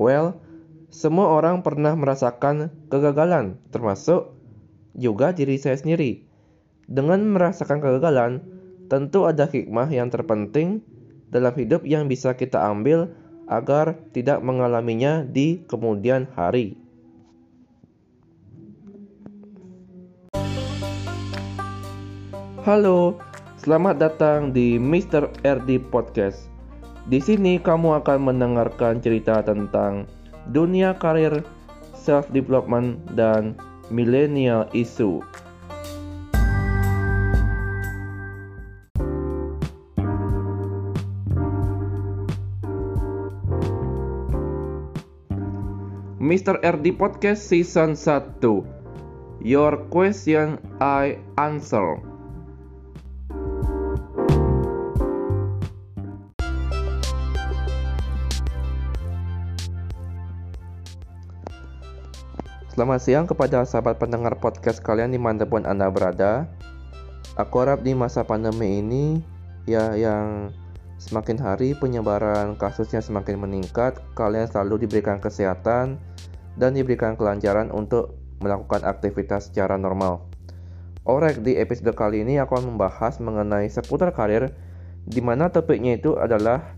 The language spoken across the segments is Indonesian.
Well, semua orang pernah merasakan kegagalan, termasuk juga diri saya sendiri. Dengan merasakan kegagalan, tentu ada hikmah yang terpenting dalam hidup yang bisa kita ambil agar tidak mengalaminya di kemudian hari. Halo, selamat datang di Mr. RD Podcast. Di sini kamu akan mendengarkan cerita tentang dunia karir, self development dan millennial issue. Mr. RD Podcast Season 1 Your question I answer Selamat siang kepada sahabat pendengar podcast kalian di mana pun Anda berada. Aku harap di masa pandemi ini ya yang semakin hari penyebaran kasusnya semakin meningkat, kalian selalu diberikan kesehatan dan diberikan kelancaran untuk melakukan aktivitas secara normal. Orek di episode kali ini aku akan membahas mengenai seputar karir di mana topiknya itu adalah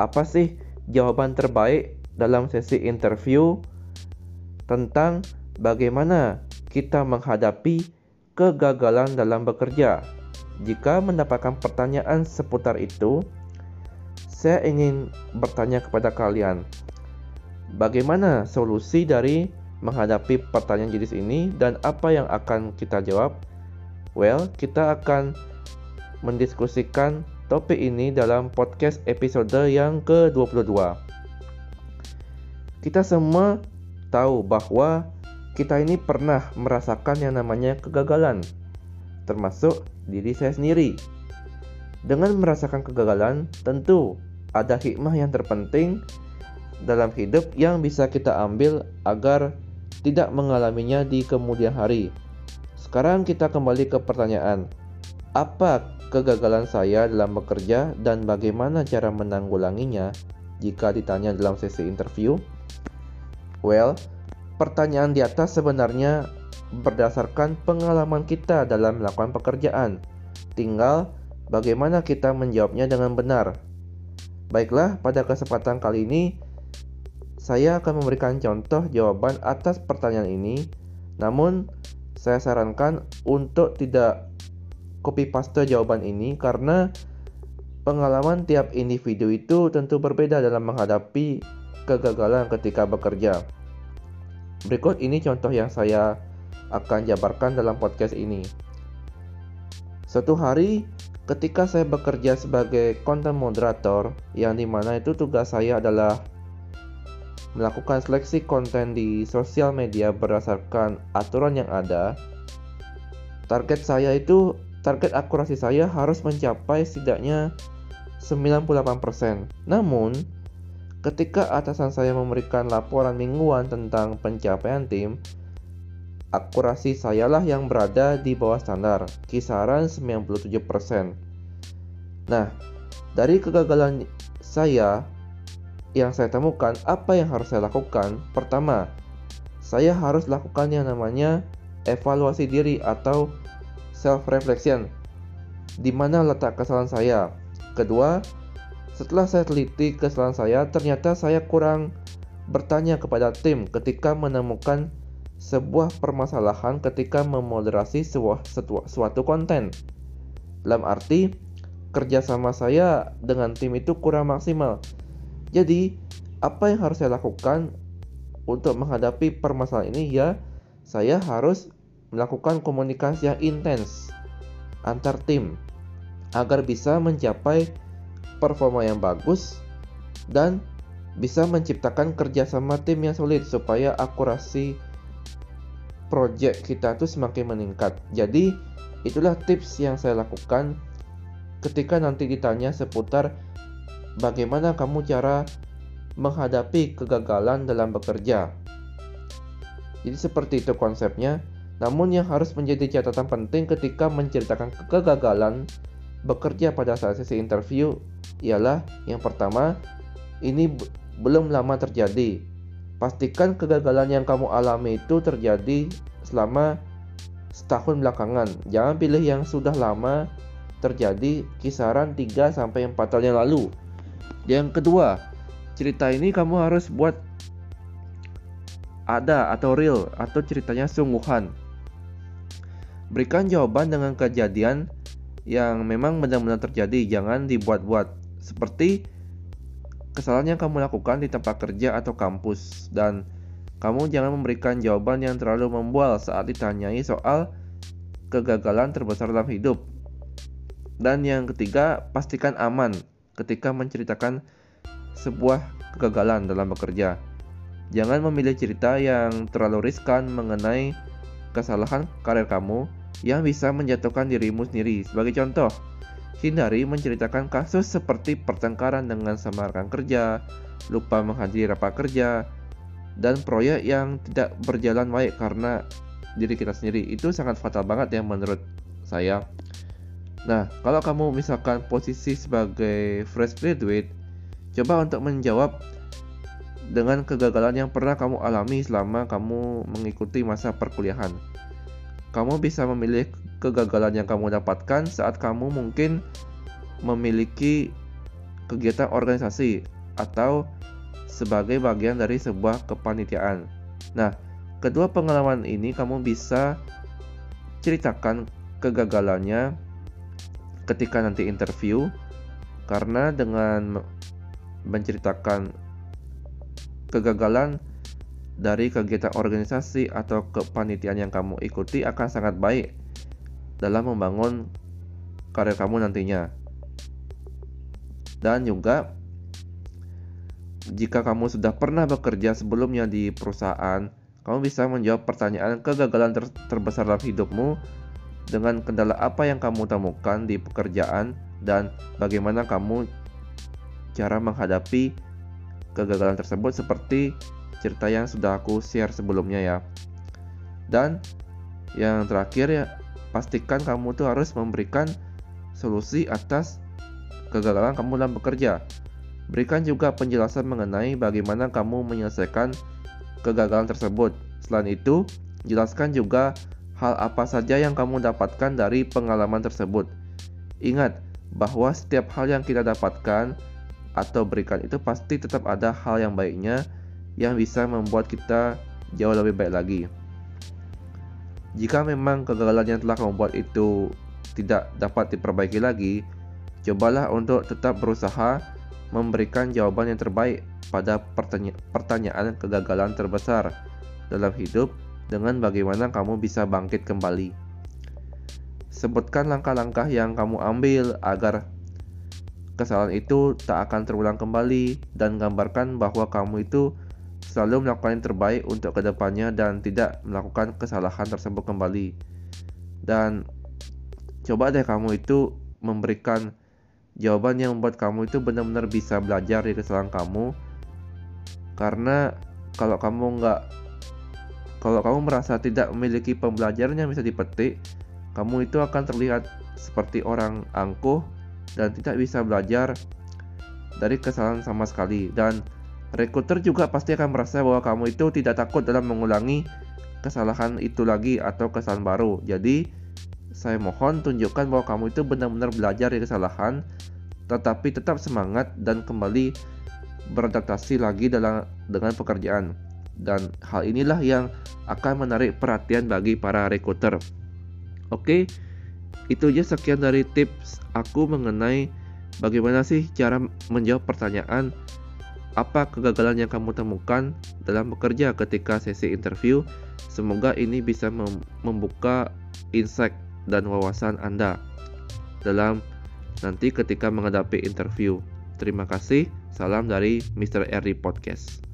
apa sih jawaban terbaik dalam sesi interview tentang bagaimana kita menghadapi kegagalan dalam bekerja. Jika mendapatkan pertanyaan seputar itu, saya ingin bertanya kepada kalian, bagaimana solusi dari menghadapi pertanyaan jenis ini dan apa yang akan kita jawab? Well, kita akan mendiskusikan topik ini dalam podcast episode yang ke-22. Kita semua tahu bahwa kita ini pernah merasakan yang namanya kegagalan, termasuk diri saya sendiri. Dengan merasakan kegagalan, tentu ada hikmah yang terpenting dalam hidup yang bisa kita ambil agar tidak mengalaminya di kemudian hari. Sekarang kita kembali ke pertanyaan, apa kegagalan saya dalam bekerja dan bagaimana cara menanggulanginya jika ditanya dalam sesi interview? Well, pertanyaan di atas sebenarnya berdasarkan pengalaman kita dalam melakukan pekerjaan. Tinggal bagaimana kita menjawabnya dengan benar. Baiklah, pada kesempatan kali ini saya akan memberikan contoh jawaban atas pertanyaan ini. Namun, saya sarankan untuk tidak copy paste jawaban ini karena pengalaman tiap individu itu tentu berbeda dalam menghadapi kegagalan ketika bekerja. Berikut ini contoh yang saya akan jabarkan dalam podcast ini. Suatu hari ketika saya bekerja sebagai content moderator yang di mana itu tugas saya adalah melakukan seleksi konten di sosial media berdasarkan aturan yang ada target saya itu target akurasi saya harus mencapai setidaknya 98% namun Ketika atasan saya memberikan laporan mingguan tentang pencapaian tim, akurasi sayalah yang berada di bawah standar, kisaran 97%. Nah, dari kegagalan saya yang saya temukan, apa yang harus saya lakukan? Pertama, saya harus lakukan yang namanya evaluasi diri atau self reflection. Di mana letak kesalahan saya? Kedua, setelah saya teliti kesalahan saya, ternyata saya kurang bertanya kepada tim ketika menemukan sebuah permasalahan ketika memoderasi sebuah suatu konten. Dalam arti, kerjasama saya dengan tim itu kurang maksimal. Jadi, apa yang harus saya lakukan untuk menghadapi permasalahan ini ya, saya harus melakukan komunikasi yang intens antar tim agar bisa mencapai performa yang bagus, dan bisa menciptakan kerjasama tim yang solid supaya akurasi project kita itu semakin meningkat. Jadi itulah tips yang saya lakukan ketika nanti ditanya seputar bagaimana kamu cara menghadapi kegagalan dalam bekerja. Jadi seperti itu konsepnya. Namun yang harus menjadi catatan penting ketika menceritakan kegagalan bekerja pada saat sesi interview ialah yang pertama ini belum lama terjadi. Pastikan kegagalan yang kamu alami itu terjadi selama setahun belakangan. Jangan pilih yang sudah lama terjadi kisaran 3 sampai 4 tahun yang lalu. Yang kedua, cerita ini kamu harus buat ada atau real atau ceritanya sungguhan. Berikan jawaban dengan kejadian yang memang benar-benar terjadi, jangan dibuat-buat. Seperti kesalahan yang kamu lakukan di tempat kerja atau kampus dan kamu jangan memberikan jawaban yang terlalu membual saat ditanyai soal kegagalan terbesar dalam hidup. Dan yang ketiga, pastikan aman ketika menceritakan sebuah kegagalan dalam bekerja. Jangan memilih cerita yang terlalu riskan mengenai kesalahan karir kamu yang bisa menjatuhkan dirimu sendiri. Sebagai contoh, Hindari menceritakan kasus seperti pertengkaran dengan sama rekan kerja, lupa menghadiri rapat kerja, dan proyek yang tidak berjalan baik karena diri kita sendiri. Itu sangat fatal banget ya menurut saya. Nah, kalau kamu misalkan posisi sebagai fresh graduate, coba untuk menjawab dengan kegagalan yang pernah kamu alami selama kamu mengikuti masa perkuliahan. Kamu bisa memilih kegagalan yang kamu dapatkan saat kamu mungkin memiliki kegiatan organisasi atau sebagai bagian dari sebuah kepanitiaan. Nah, kedua pengalaman ini kamu bisa ceritakan kegagalannya ketika nanti interview karena dengan menceritakan kegagalan dari kegiatan organisasi atau kepanitiaan yang kamu ikuti akan sangat baik dalam membangun karir kamu nantinya. Dan juga jika kamu sudah pernah bekerja sebelumnya di perusahaan, kamu bisa menjawab pertanyaan kegagalan ter terbesar dalam hidupmu dengan kendala apa yang kamu temukan di pekerjaan dan bagaimana kamu cara menghadapi kegagalan tersebut seperti cerita yang sudah aku share sebelumnya ya. Dan yang terakhir ya, pastikan kamu tuh harus memberikan solusi atas kegagalan kamu dalam bekerja. Berikan juga penjelasan mengenai bagaimana kamu menyelesaikan kegagalan tersebut. Selain itu, jelaskan juga hal apa saja yang kamu dapatkan dari pengalaman tersebut. Ingat bahwa setiap hal yang kita dapatkan atau berikan itu pasti tetap ada hal yang baiknya yang bisa membuat kita jauh lebih baik lagi. Jika memang kegagalan yang telah kamu buat itu tidak dapat diperbaiki lagi, cobalah untuk tetap berusaha memberikan jawaban yang terbaik pada pertanya pertanyaan kegagalan terbesar dalam hidup dengan bagaimana kamu bisa bangkit kembali. Sebutkan langkah-langkah yang kamu ambil agar kesalahan itu tak akan terulang kembali dan gambarkan bahwa kamu itu selalu melakukan yang terbaik untuk ke depannya dan tidak melakukan kesalahan tersebut kembali. Dan coba deh kamu itu memberikan jawaban yang membuat kamu itu benar-benar bisa belajar dari kesalahan kamu. Karena kalau kamu nggak kalau kamu merasa tidak memiliki pembelajaran yang bisa dipetik, kamu itu akan terlihat seperti orang angkuh dan tidak bisa belajar dari kesalahan sama sekali dan Recruiter juga pasti akan merasa bahwa kamu itu tidak takut dalam mengulangi kesalahan itu lagi atau kesalahan baru. Jadi, saya mohon tunjukkan bahwa kamu itu benar-benar belajar dari kesalahan, tetapi tetap semangat dan kembali beradaptasi lagi dalam dengan pekerjaan. Dan hal inilah yang akan menarik perhatian bagi para recruiter. Oke, itu aja sekian dari tips aku mengenai bagaimana sih cara menjawab pertanyaan apa kegagalan yang kamu temukan dalam bekerja ketika sesi interview. Semoga ini bisa membuka insight dan wawasan Anda dalam nanti ketika menghadapi interview. Terima kasih. Salam dari Mr. Eri Podcast.